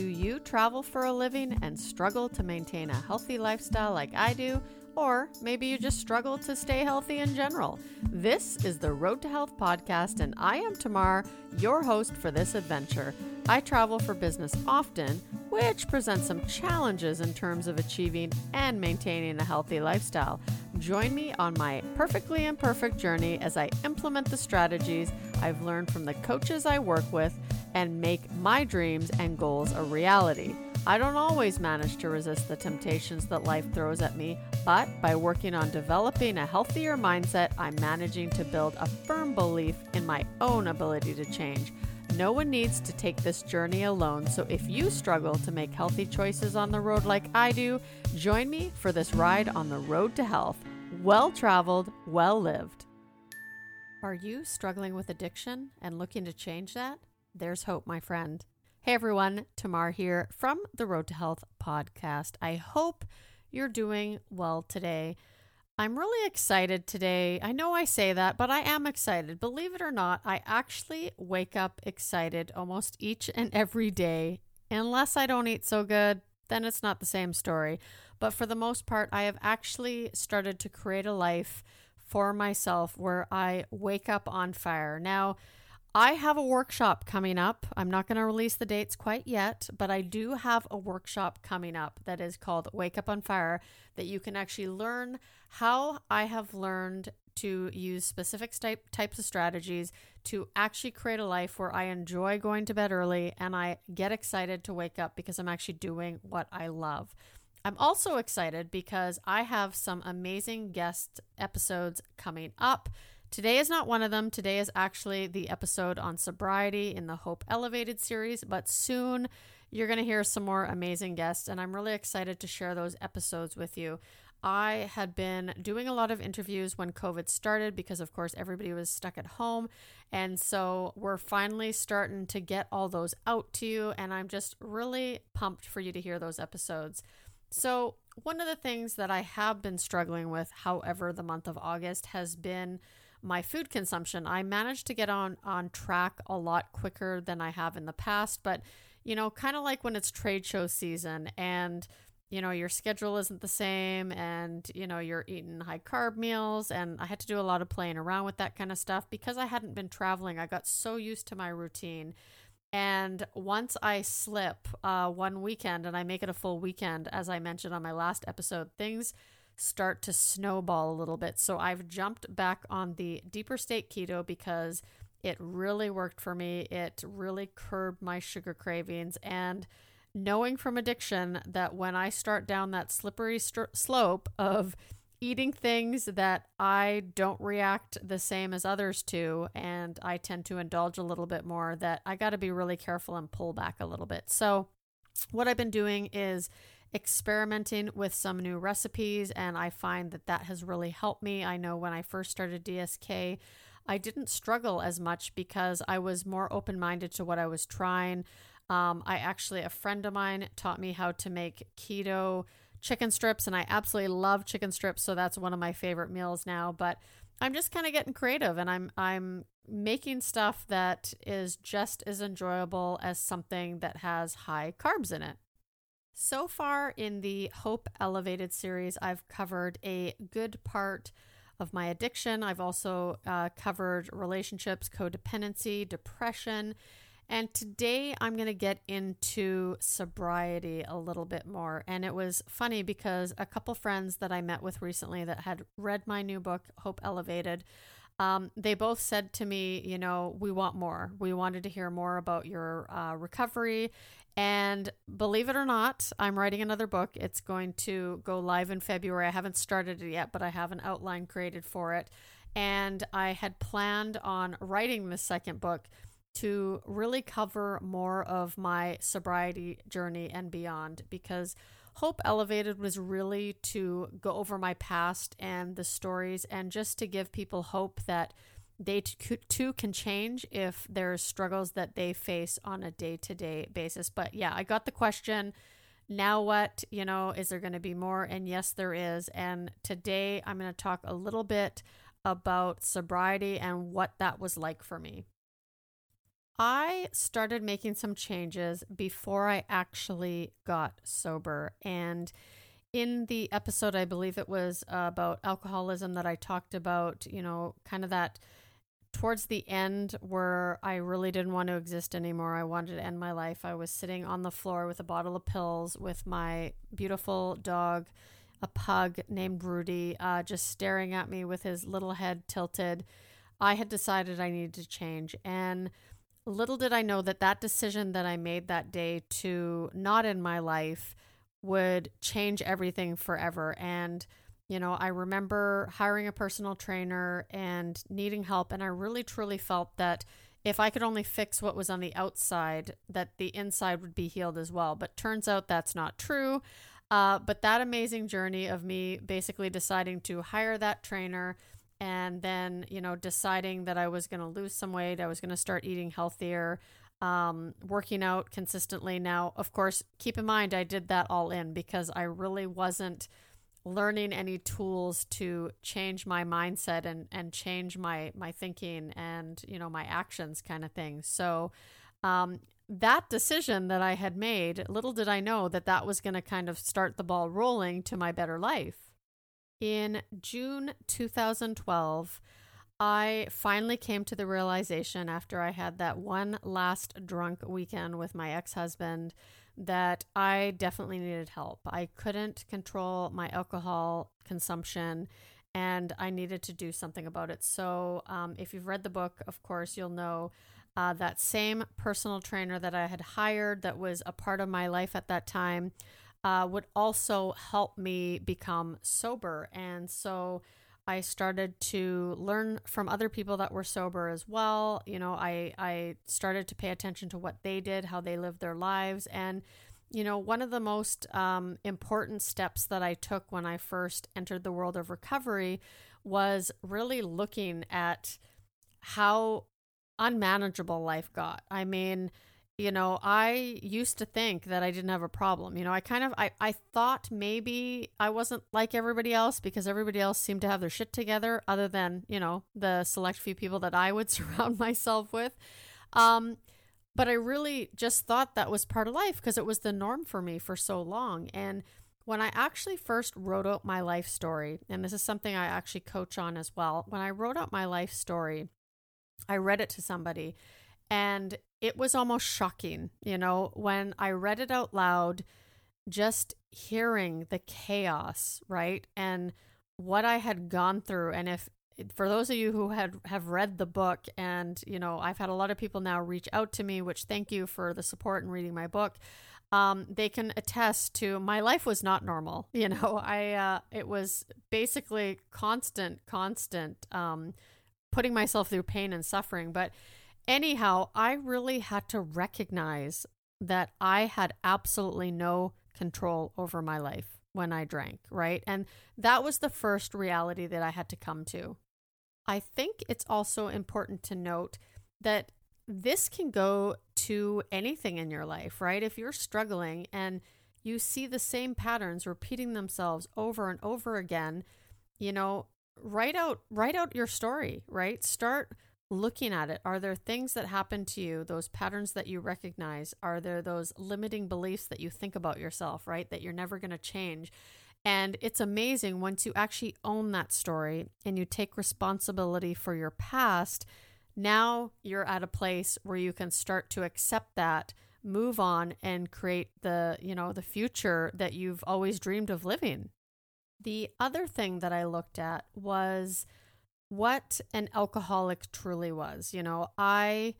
Do you travel for a living and struggle to maintain a healthy lifestyle like I do? Or maybe you just struggle to stay healthy in general. This is the Road to Health podcast, and I am Tamar, your host for this adventure. I travel for business often, which presents some challenges in terms of achieving and maintaining a healthy lifestyle. Join me on my perfectly imperfect journey as I implement the strategies I've learned from the coaches I work with and make my dreams and goals a reality. I don't always manage to resist the temptations that life throws at me, but by working on developing a healthier mindset, I'm managing to build a firm belief in my own ability to change. No one needs to take this journey alone, so if you struggle to make healthy choices on the road like I do, join me for this ride on the road to health. Well traveled, well lived. Are you struggling with addiction and looking to change that? There's hope, my friend. Hey everyone, Tamar here from the Road to Health podcast. I hope you're doing well today. I'm really excited today. I know I say that, but I am excited. Believe it or not, I actually wake up excited almost each and every day. Unless I don't eat so good, then it's not the same story. But for the most part, I have actually started to create a life for myself where I wake up on fire. Now, I have a workshop coming up. I'm not going to release the dates quite yet, but I do have a workshop coming up that is called Wake Up on Fire that you can actually learn how I have learned to use specific type, types of strategies to actually create a life where I enjoy going to bed early and I get excited to wake up because I'm actually doing what I love. I'm also excited because I have some amazing guest episodes coming up Today is not one of them. Today is actually the episode on sobriety in the Hope Elevated series, but soon you're going to hear some more amazing guests, and I'm really excited to share those episodes with you. I had been doing a lot of interviews when COVID started because, of course, everybody was stuck at home. And so we're finally starting to get all those out to you. And I'm just really pumped for you to hear those episodes. So, one of the things that I have been struggling with, however, the month of August has been my food consumption. I managed to get on on track a lot quicker than I have in the past, but you know, kind of like when it's trade show season and you know, your schedule isn't the same and you know, you're eating high carb meals and I had to do a lot of playing around with that kind of stuff because I hadn't been traveling. I got so used to my routine. And once I slip uh, one weekend and I make it a full weekend, as I mentioned on my last episode, things start to snowball a little bit. So I've jumped back on the deeper state keto because it really worked for me. It really curbed my sugar cravings. And knowing from addiction that when I start down that slippery st- slope of eating things that I don't react the same as others to, and I tend to indulge a little bit more, that I got to be really careful and pull back a little bit. So, what I've been doing is experimenting with some new recipes, and I find that that has really helped me. I know when I first started DSK, I didn't struggle as much because I was more open minded to what I was trying. Um, I actually, a friend of mine taught me how to make keto chicken strips, and I absolutely love chicken strips, so that's one of my favorite meals now. But I'm just kind of getting creative, and I'm I'm making stuff that is just as enjoyable as something that has high carbs in it. So far in the Hope Elevated series, I've covered a good part of my addiction. I've also uh, covered relationships, codependency, depression. And today I'm going to get into sobriety a little bit more. And it was funny because a couple friends that I met with recently that had read my new book, Hope Elevated, um, they both said to me, you know, we want more. We wanted to hear more about your uh, recovery. And believe it or not, I'm writing another book. It's going to go live in February. I haven't started it yet, but I have an outline created for it. And I had planned on writing the second book to really cover more of my sobriety journey and beyond because Hope Elevated was really to go over my past and the stories and just to give people hope that they too can change if there's struggles that they face on a day to day basis. But yeah, I got the question. Now, what, you know, is there going to be more? And yes, there is. And today I'm going to talk a little bit about sobriety and what that was like for me. I started making some changes before I actually got sober. And in the episode, I believe it was about alcoholism that I talked about, you know, kind of that towards the end where I really didn't want to exist anymore. I wanted to end my life. I was sitting on the floor with a bottle of pills with my beautiful dog, a pug named Rudy, uh, just staring at me with his little head tilted. I had decided I needed to change. And little did I know that that decision that I made that day to not end my life would change everything forever. And you know, I remember hiring a personal trainer and needing help. And I really truly felt that if I could only fix what was on the outside, that the inside would be healed as well. But turns out that's not true. Uh, but that amazing journey of me basically deciding to hire that trainer and then, you know, deciding that I was going to lose some weight, I was going to start eating healthier, um, working out consistently. Now, of course, keep in mind, I did that all in because I really wasn't learning any tools to change my mindset and and change my my thinking and you know my actions kind of thing. So um, that decision that i had made little did i know that that was going to kind of start the ball rolling to my better life. In june 2012 I finally came to the realization after I had that one last drunk weekend with my ex husband that I definitely needed help. I couldn't control my alcohol consumption and I needed to do something about it. So, um, if you've read the book, of course, you'll know uh, that same personal trainer that I had hired that was a part of my life at that time uh, would also help me become sober. And so, I started to learn from other people that were sober as well. You know, I I started to pay attention to what they did, how they lived their lives, and you know, one of the most um, important steps that I took when I first entered the world of recovery was really looking at how unmanageable life got. I mean, you know i used to think that i didn't have a problem you know i kind of I, I thought maybe i wasn't like everybody else because everybody else seemed to have their shit together other than you know the select few people that i would surround myself with. Um but i really just thought that was part of life because it was the norm for me for so long. And when I actually first wrote out my life story, and this is something I actually coach on as well, when I wrote out my life story, I read it to somebody and it was almost shocking, you know, when I read it out loud, just hearing the chaos, right? And what I had gone through. And if, for those of you who had have read the book and you know i've had a lot of people now reach out to me which thank you for the support and reading my book um, they can attest to my life was not normal you know i uh, it was basically constant constant um, putting myself through pain and suffering but Anyhow, I really had to recognize that I had absolutely no control over my life when I drank, right? And that was the first reality that I had to come to. I think it's also important to note that this can go to anything in your life, right? If you're struggling and you see the same patterns repeating themselves over and over again, you know, write out write out your story, right? Start looking at it. Are there things that happen to you, those patterns that you recognize? Are there those limiting beliefs that you think about yourself, right? That you're never going to change. And it's amazing once you actually own that story and you take responsibility for your past. Now you're at a place where you can start to accept that, move on, and create the, you know, the future that you've always dreamed of living. The other thing that I looked at was what an alcoholic truly was. You know, I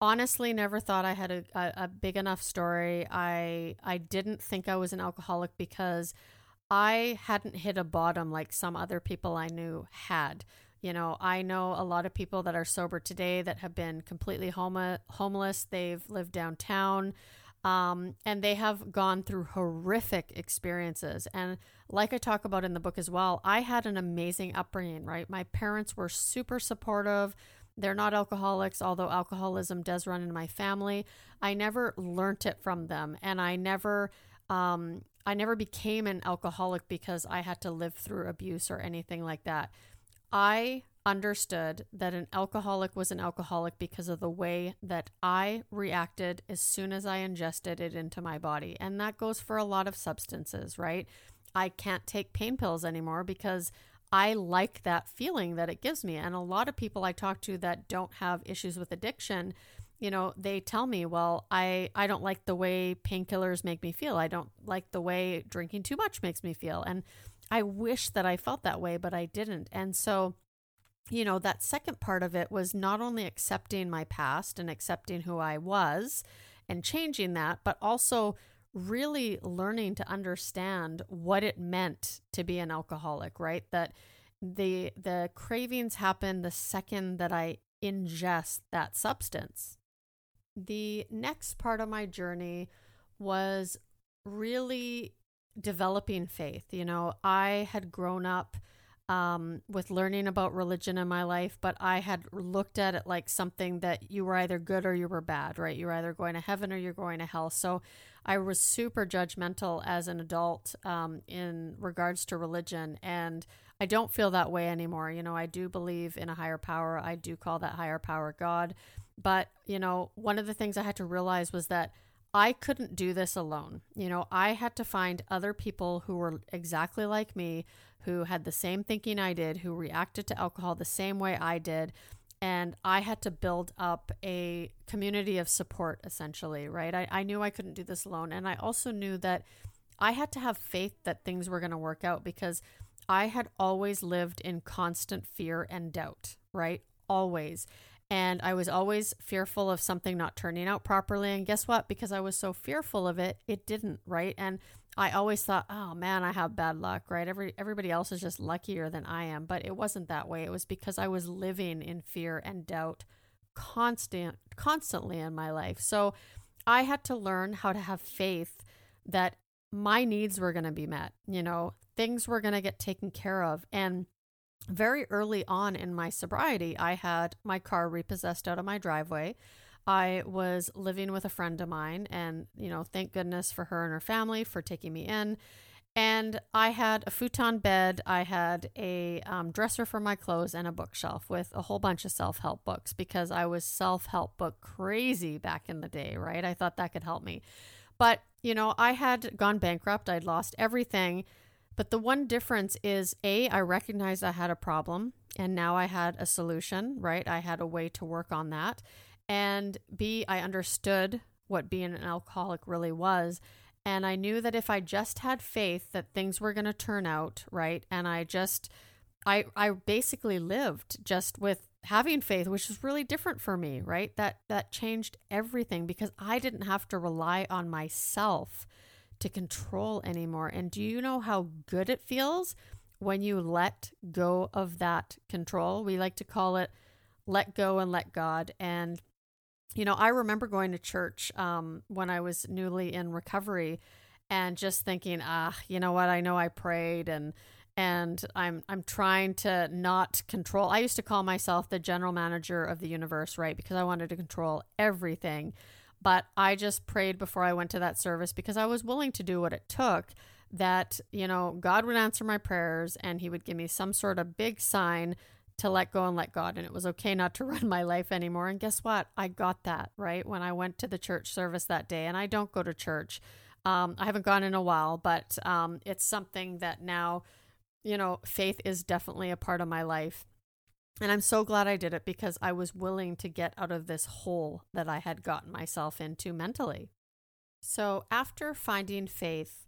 honestly never thought I had a, a, a, big enough story. I I didn't think I was an alcoholic because I hadn't hit a bottom like some other people I knew had. You know, I know a lot of people that are sober today that have been completely home- homeless. They've lived downtown. Um, and they have gone through horrific experiences. And like I talk about in the book as well, I had an amazing upbringing, right? My parents were super supportive. They're not alcoholics, although alcoholism does run in my family. I never learnt it from them. And I never, um, I never became an alcoholic because I had to live through abuse or anything like that. I understood that an alcoholic was an alcoholic because of the way that I reacted as soon as I ingested it into my body. And that goes for a lot of substances, right? I can't take pain pills anymore because I like that feeling that it gives me. And a lot of people I talk to that don't have issues with addiction, you know, they tell me, "Well, I I don't like the way painkillers make me feel. I don't like the way drinking too much makes me feel." And I wish that I felt that way, but I didn't. And so you know, that second part of it was not only accepting my past and accepting who I was and changing that, but also really learning to understand what it meant to be an alcoholic, right? That the the cravings happen the second that I ingest that substance. The next part of my journey was really developing faith. You know, I had grown up um, with learning about religion in my life, but I had looked at it like something that you were either good or you were bad, right? You're either going to heaven or you're going to hell. So I was super judgmental as an adult um, in regards to religion. And I don't feel that way anymore. You know, I do believe in a higher power. I do call that higher power God. But, you know, one of the things I had to realize was that I couldn't do this alone. You know, I had to find other people who were exactly like me who had the same thinking I did, who reacted to alcohol the same way I did. And I had to build up a community of support, essentially, right? I, I knew I couldn't do this alone. And I also knew that I had to have faith that things were going to work out because I had always lived in constant fear and doubt, right? Always. And I was always fearful of something not turning out properly. And guess what? Because I was so fearful of it, it didn't, right? And I always thought, oh man, I have bad luck, right? Every everybody else is just luckier than I am, but it wasn't that way. It was because I was living in fear and doubt constant constantly in my life. So I had to learn how to have faith that my needs were going to be met, you know, things were going to get taken care of and very early on in my sobriety, I had my car repossessed out of my driveway. I was living with a friend of mine, and, you know, thank goodness for her and her family for taking me in. And I had a futon bed, I had a um, dresser for my clothes, and a bookshelf with a whole bunch of self help books because I was self help book crazy back in the day, right? I thought that could help me. But, you know, I had gone bankrupt, I'd lost everything. But the one difference is A, I recognized I had a problem and now I had a solution, right? I had a way to work on that. And B, I understood what being an alcoholic really was. And I knew that if I just had faith that things were going to turn out, right? And I just, I, I basically lived just with having faith, which is really different for me, right? That, that changed everything because I didn't have to rely on myself to control anymore. And do you know how good it feels when you let go of that control? We like to call it let go and let God. And, you know, I remember going to church um, when I was newly in recovery and just thinking, ah, you know what? I know I prayed and and I'm I'm trying to not control. I used to call myself the general manager of the universe, right? Because I wanted to control everything. But I just prayed before I went to that service because I was willing to do what it took that, you know, God would answer my prayers and He would give me some sort of big sign to let go and let God. And it was okay not to run my life anymore. And guess what? I got that, right? When I went to the church service that day, and I don't go to church. Um, I haven't gone in a while, but um, it's something that now, you know, faith is definitely a part of my life. And I'm so glad I did it because I was willing to get out of this hole that I had gotten myself into mentally. So, after finding faith,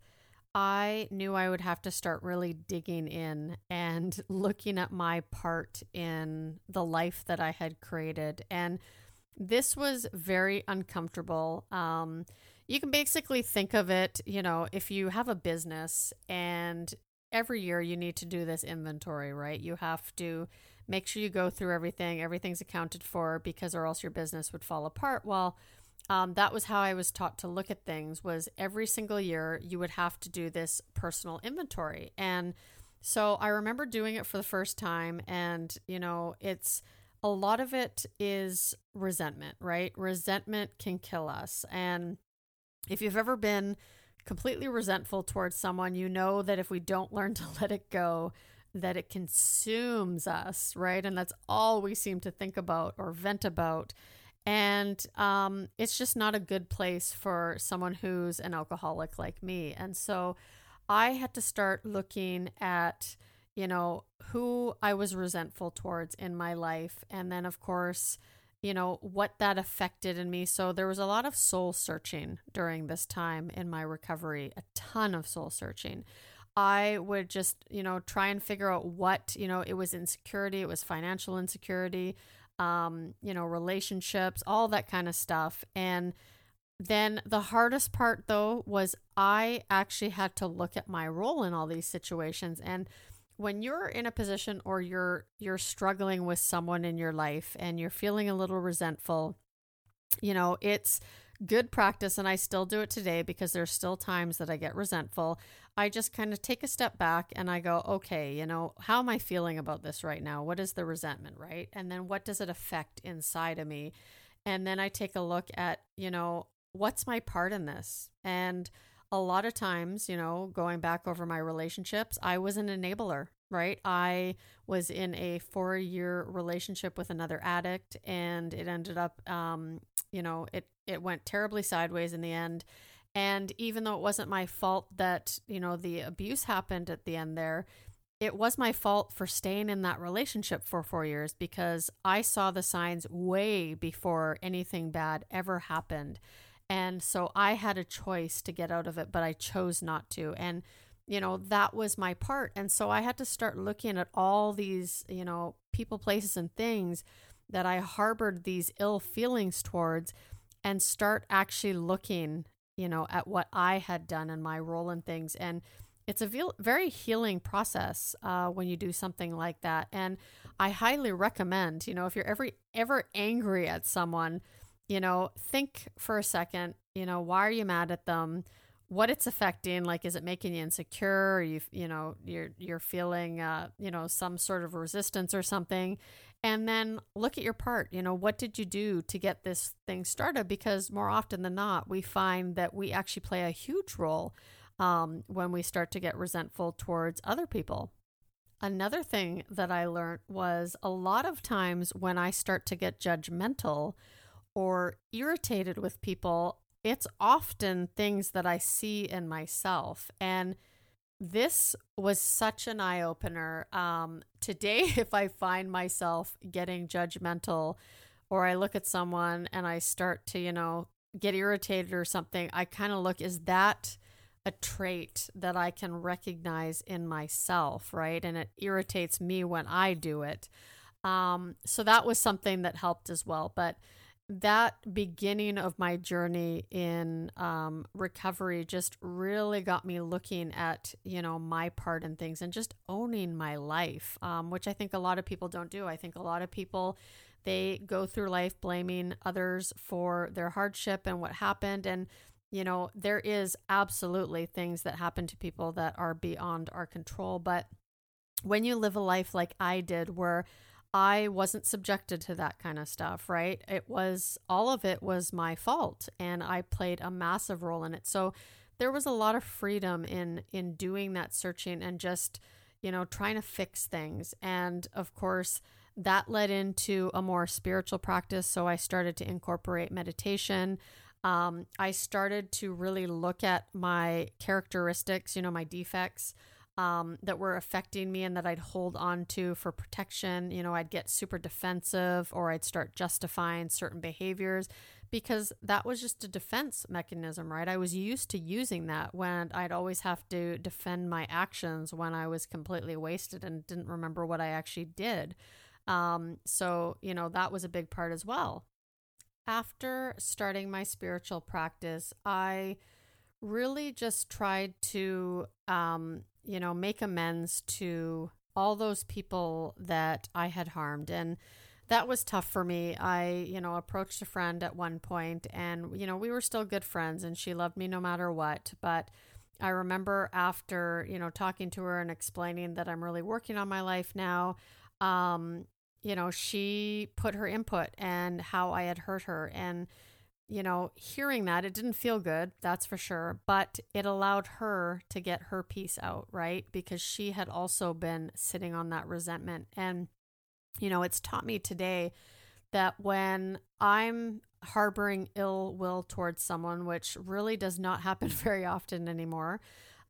I knew I would have to start really digging in and looking at my part in the life that I had created. And this was very uncomfortable. Um, you can basically think of it, you know, if you have a business and every year you need to do this inventory, right? You have to make sure you go through everything, everything's accounted for because or else your business would fall apart. Well, um, that was how I was taught to look at things was every single year you would have to do this personal inventory. And so I remember doing it for the first time and you know, it's a lot of it is resentment, right? Resentment can kill us. And if you've ever been completely resentful towards someone, you know that if we don't learn to let it go, that it consumes us, right? And that's all we seem to think about or vent about. And um, it's just not a good place for someone who's an alcoholic like me. And so I had to start looking at, you know, who I was resentful towards in my life. And then, of course, you know, what that affected in me. So there was a lot of soul searching during this time in my recovery, a ton of soul searching. I would just, you know, try and figure out what, you know, it was insecurity, it was financial insecurity, um, you know, relationships, all that kind of stuff. And then the hardest part though was I actually had to look at my role in all these situations and when you're in a position or you're you're struggling with someone in your life and you're feeling a little resentful, you know, it's good practice and I still do it today because there's still times that I get resentful. I just kind of take a step back and I go, okay, you know, how am I feeling about this right now? What is the resentment, right? And then what does it affect inside of me? And then I take a look at, you know, what's my part in this? And a lot of times, you know, going back over my relationships, I was an enabler, right? I was in a four year relationship with another addict and it ended up, um, you know, it, it went terribly sideways in the end. And even though it wasn't my fault that, you know, the abuse happened at the end there, it was my fault for staying in that relationship for four years because I saw the signs way before anything bad ever happened. And so I had a choice to get out of it, but I chose not to. And, you know, that was my part. And so I had to start looking at all these, you know, people, places, and things that I harbored these ill feelings towards and start actually looking, you know, at what I had done and my role in things. And it's a very healing process uh, when you do something like that. And I highly recommend, you know, if you're ever ever angry at someone, you know, think for a second, you know, why are you mad at them? What it's affecting, like, is it making you insecure? Or you, you know, you're you're feeling, uh, you know, some sort of resistance or something, and then look at your part. You know, what did you do to get this thing started? Because more often than not, we find that we actually play a huge role um, when we start to get resentful towards other people. Another thing that I learned was a lot of times when I start to get judgmental or irritated with people, it's often things that I see in myself. And this was such an eye opener. Um, today, if I find myself getting judgmental or I look at someone and I start to, you know, get irritated or something, I kind of look, is that a trait that I can recognize in myself, right? And it irritates me when I do it. Um, so that was something that helped as well. But that beginning of my journey in um, recovery just really got me looking at you know my part in things and just owning my life um, which i think a lot of people don't do. I think a lot of people they go through life blaming others for their hardship and what happened. And you know there is absolutely things that happen to people that are beyond our control. But when you live a life like i did where I wasn't subjected to that kind of stuff, right? It was all of it was my fault and I played a massive role in it. So there was a lot of freedom in in doing that searching and just, you know, trying to fix things. And of course, that led into a more spiritual practice, so I started to incorporate meditation. Um, I started to really look at my characteristics, you know, my defects um, that were affecting me and that I'd hold on to for protection. You know, I'd get super defensive or I'd start justifying certain behaviors because that was just a defense mechanism, right? I was used to using that when I'd always have to defend my actions when I was completely wasted and didn't remember what I actually did. Um, so, you know, that was a big part as well. After starting my spiritual practice, I really just tried to um, you know, make amends to all those people that I had harmed. And that was tough for me. I, you know, approached a friend at one point and, you know, we were still good friends and she loved me no matter what. But I remember after, you know, talking to her and explaining that I'm really working on my life now, um, you know, she put her input and how I had hurt her. And you know, hearing that, it didn't feel good, that's for sure, but it allowed her to get her piece out, right? Because she had also been sitting on that resentment. And, you know, it's taught me today that when I'm harboring ill will towards someone, which really does not happen very often anymore,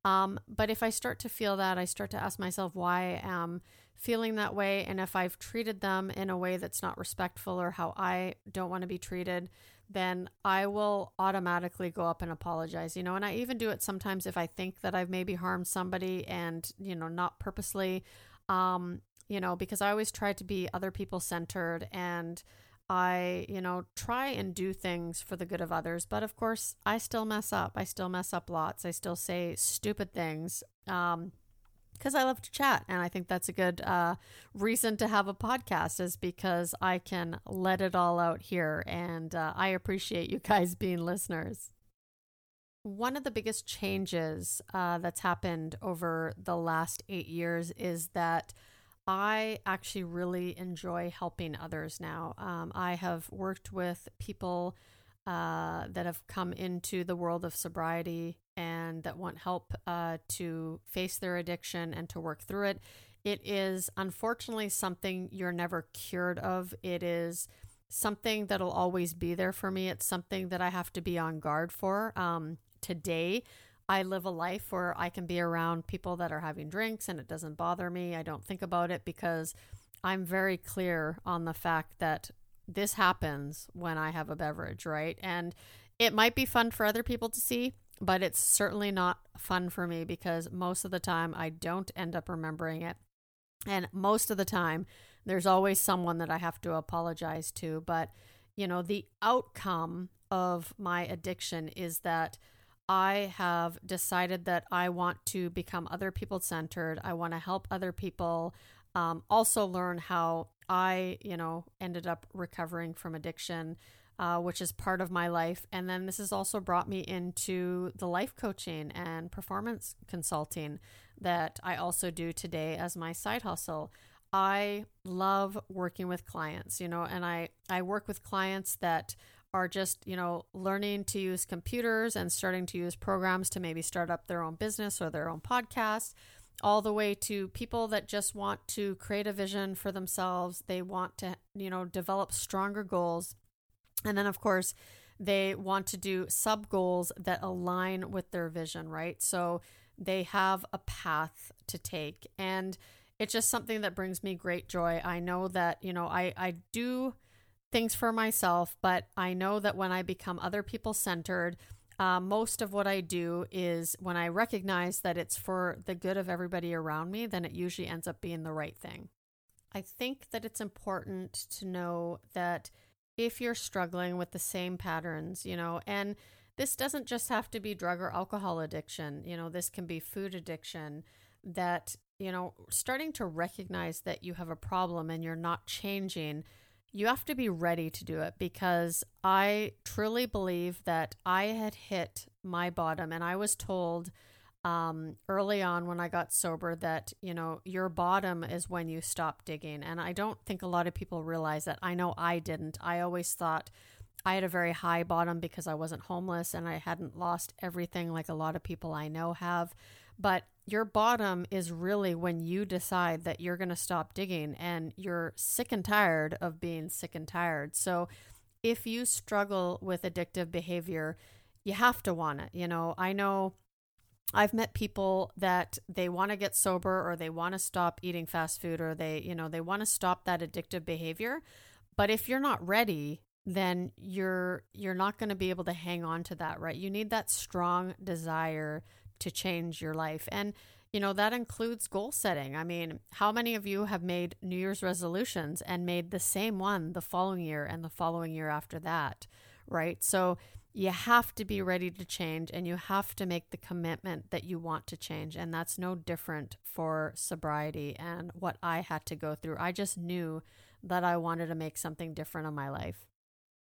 um, but if I start to feel that, I start to ask myself why I am feeling that way. And if I've treated them in a way that's not respectful or how I don't want to be treated, then I will automatically go up and apologize, you know. And I even do it sometimes if I think that I've maybe harmed somebody and, you know, not purposely, um, you know, because I always try to be other people centered and I, you know, try and do things for the good of others. But of course, I still mess up. I still mess up lots. I still say stupid things. Um, because I love to chat. And I think that's a good uh, reason to have a podcast, is because I can let it all out here. And uh, I appreciate you guys being listeners. One of the biggest changes uh, that's happened over the last eight years is that I actually really enjoy helping others now. Um, I have worked with people uh, that have come into the world of sobriety and that want help uh, to face their addiction and to work through it. It is unfortunately something you're never cured of. It is something that'll always be there for me. It's something that I have to be on guard for. Um, today, I live a life where I can be around people that are having drinks and it doesn't bother me. I don't think about it because I'm very clear on the fact that this happens when I have a beverage, right? And it might be fun for other people to see, but it's certainly not fun for me because most of the time I don't end up remembering it. And most of the time, there's always someone that I have to apologize to. But, you know, the outcome of my addiction is that I have decided that I want to become other people centered. I want to help other people um, also learn how I, you know, ended up recovering from addiction, uh, which is part of my life. And then this has also brought me into the life coaching and performance consulting that I also do today as my side hustle. I love working with clients, you know, and I, I work with clients that are just, you know, learning to use computers and starting to use programs to maybe start up their own business or their own podcast, all the way to people that just want to create a vision for themselves. They want to, you know, develop stronger goals. And then, of course, they want to do sub goals that align with their vision, right? So they have a path to take. And it's just something that brings me great joy. I know that, you know, I, I do things for myself, but I know that when I become other people centered, uh, most of what I do is when I recognize that it's for the good of everybody around me, then it usually ends up being the right thing. I think that it's important to know that if you're struggling with the same patterns, you know, and this doesn't just have to be drug or alcohol addiction, you know, this can be food addiction, that, you know, starting to recognize that you have a problem and you're not changing you have to be ready to do it because I truly believe that I had hit my bottom and I was told um, early on when I got sober that, you know, your bottom is when you stop digging. And I don't think a lot of people realize that. I know I didn't. I always thought I had a very high bottom because I wasn't homeless and I hadn't lost everything like a lot of people I know have. But your bottom is really when you decide that you're going to stop digging and you're sick and tired of being sick and tired. So if you struggle with addictive behavior, you have to want it. You know, I know I've met people that they want to get sober or they want to stop eating fast food or they, you know, they want to stop that addictive behavior. But if you're not ready, then you're you're not going to be able to hang on to that, right? You need that strong desire to change your life. And, you know, that includes goal setting. I mean, how many of you have made New Year's resolutions and made the same one the following year and the following year after that, right? So you have to be ready to change and you have to make the commitment that you want to change. And that's no different for sobriety and what I had to go through. I just knew that I wanted to make something different in my life.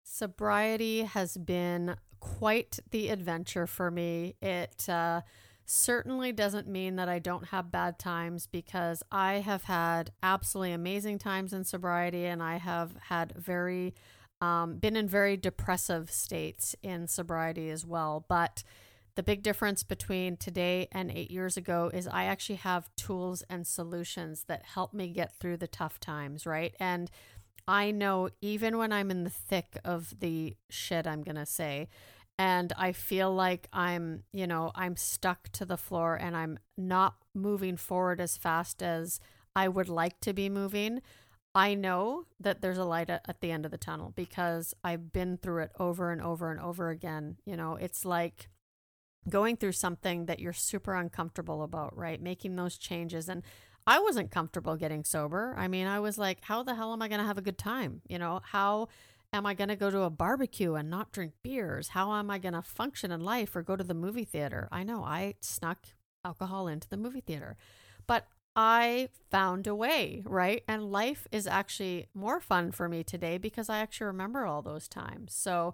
Sobriety has been quite the adventure for me. It uh, certainly doesn't mean that I don't have bad times because I have had absolutely amazing times in sobriety and I have had very Um, been in very depressive states in sobriety as well. But the big difference between today and eight years ago is I actually have tools and solutions that help me get through the tough times, right? And I know even when I'm in the thick of the shit, I'm going to say, and I feel like I'm, you know, I'm stuck to the floor and I'm not moving forward as fast as I would like to be moving. I know that there's a light at the end of the tunnel because I've been through it over and over and over again. You know, it's like going through something that you're super uncomfortable about, right? Making those changes. And I wasn't comfortable getting sober. I mean, I was like, how the hell am I going to have a good time? You know, how am I going to go to a barbecue and not drink beers? How am I going to function in life or go to the movie theater? I know I snuck alcohol into the movie theater, but I found a way, right? And life is actually more fun for me today because I actually remember all those times. So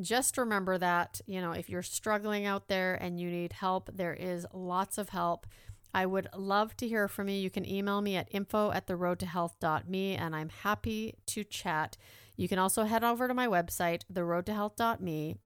just remember that, you know, if you're struggling out there and you need help, there is lots of help. I would love to hear from you. You can email me at info at the road to health.me and I'm happy to chat. You can also head over to my website, theroadtohealth.me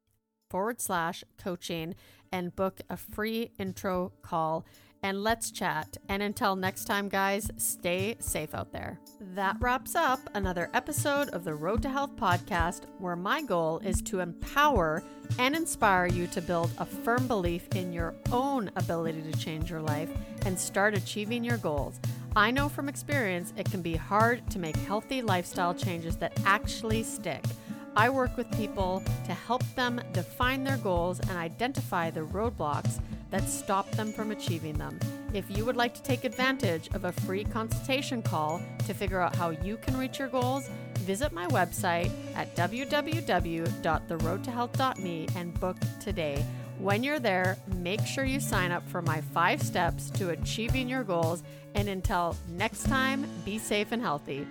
forward slash coaching and book a free intro call and let's chat. And until next time, guys, stay safe out there. That wraps up another episode of the Road to Health podcast, where my goal is to empower and inspire you to build a firm belief in your own ability to change your life and start achieving your goals. I know from experience it can be hard to make healthy lifestyle changes that actually stick. I work with people to help them define their goals and identify the roadblocks that stop them from achieving them. If you would like to take advantage of a free consultation call to figure out how you can reach your goals, visit my website at www.theroadtohealth.me and book today. When you're there, make sure you sign up for my five steps to achieving your goals. And until next time, be safe and healthy.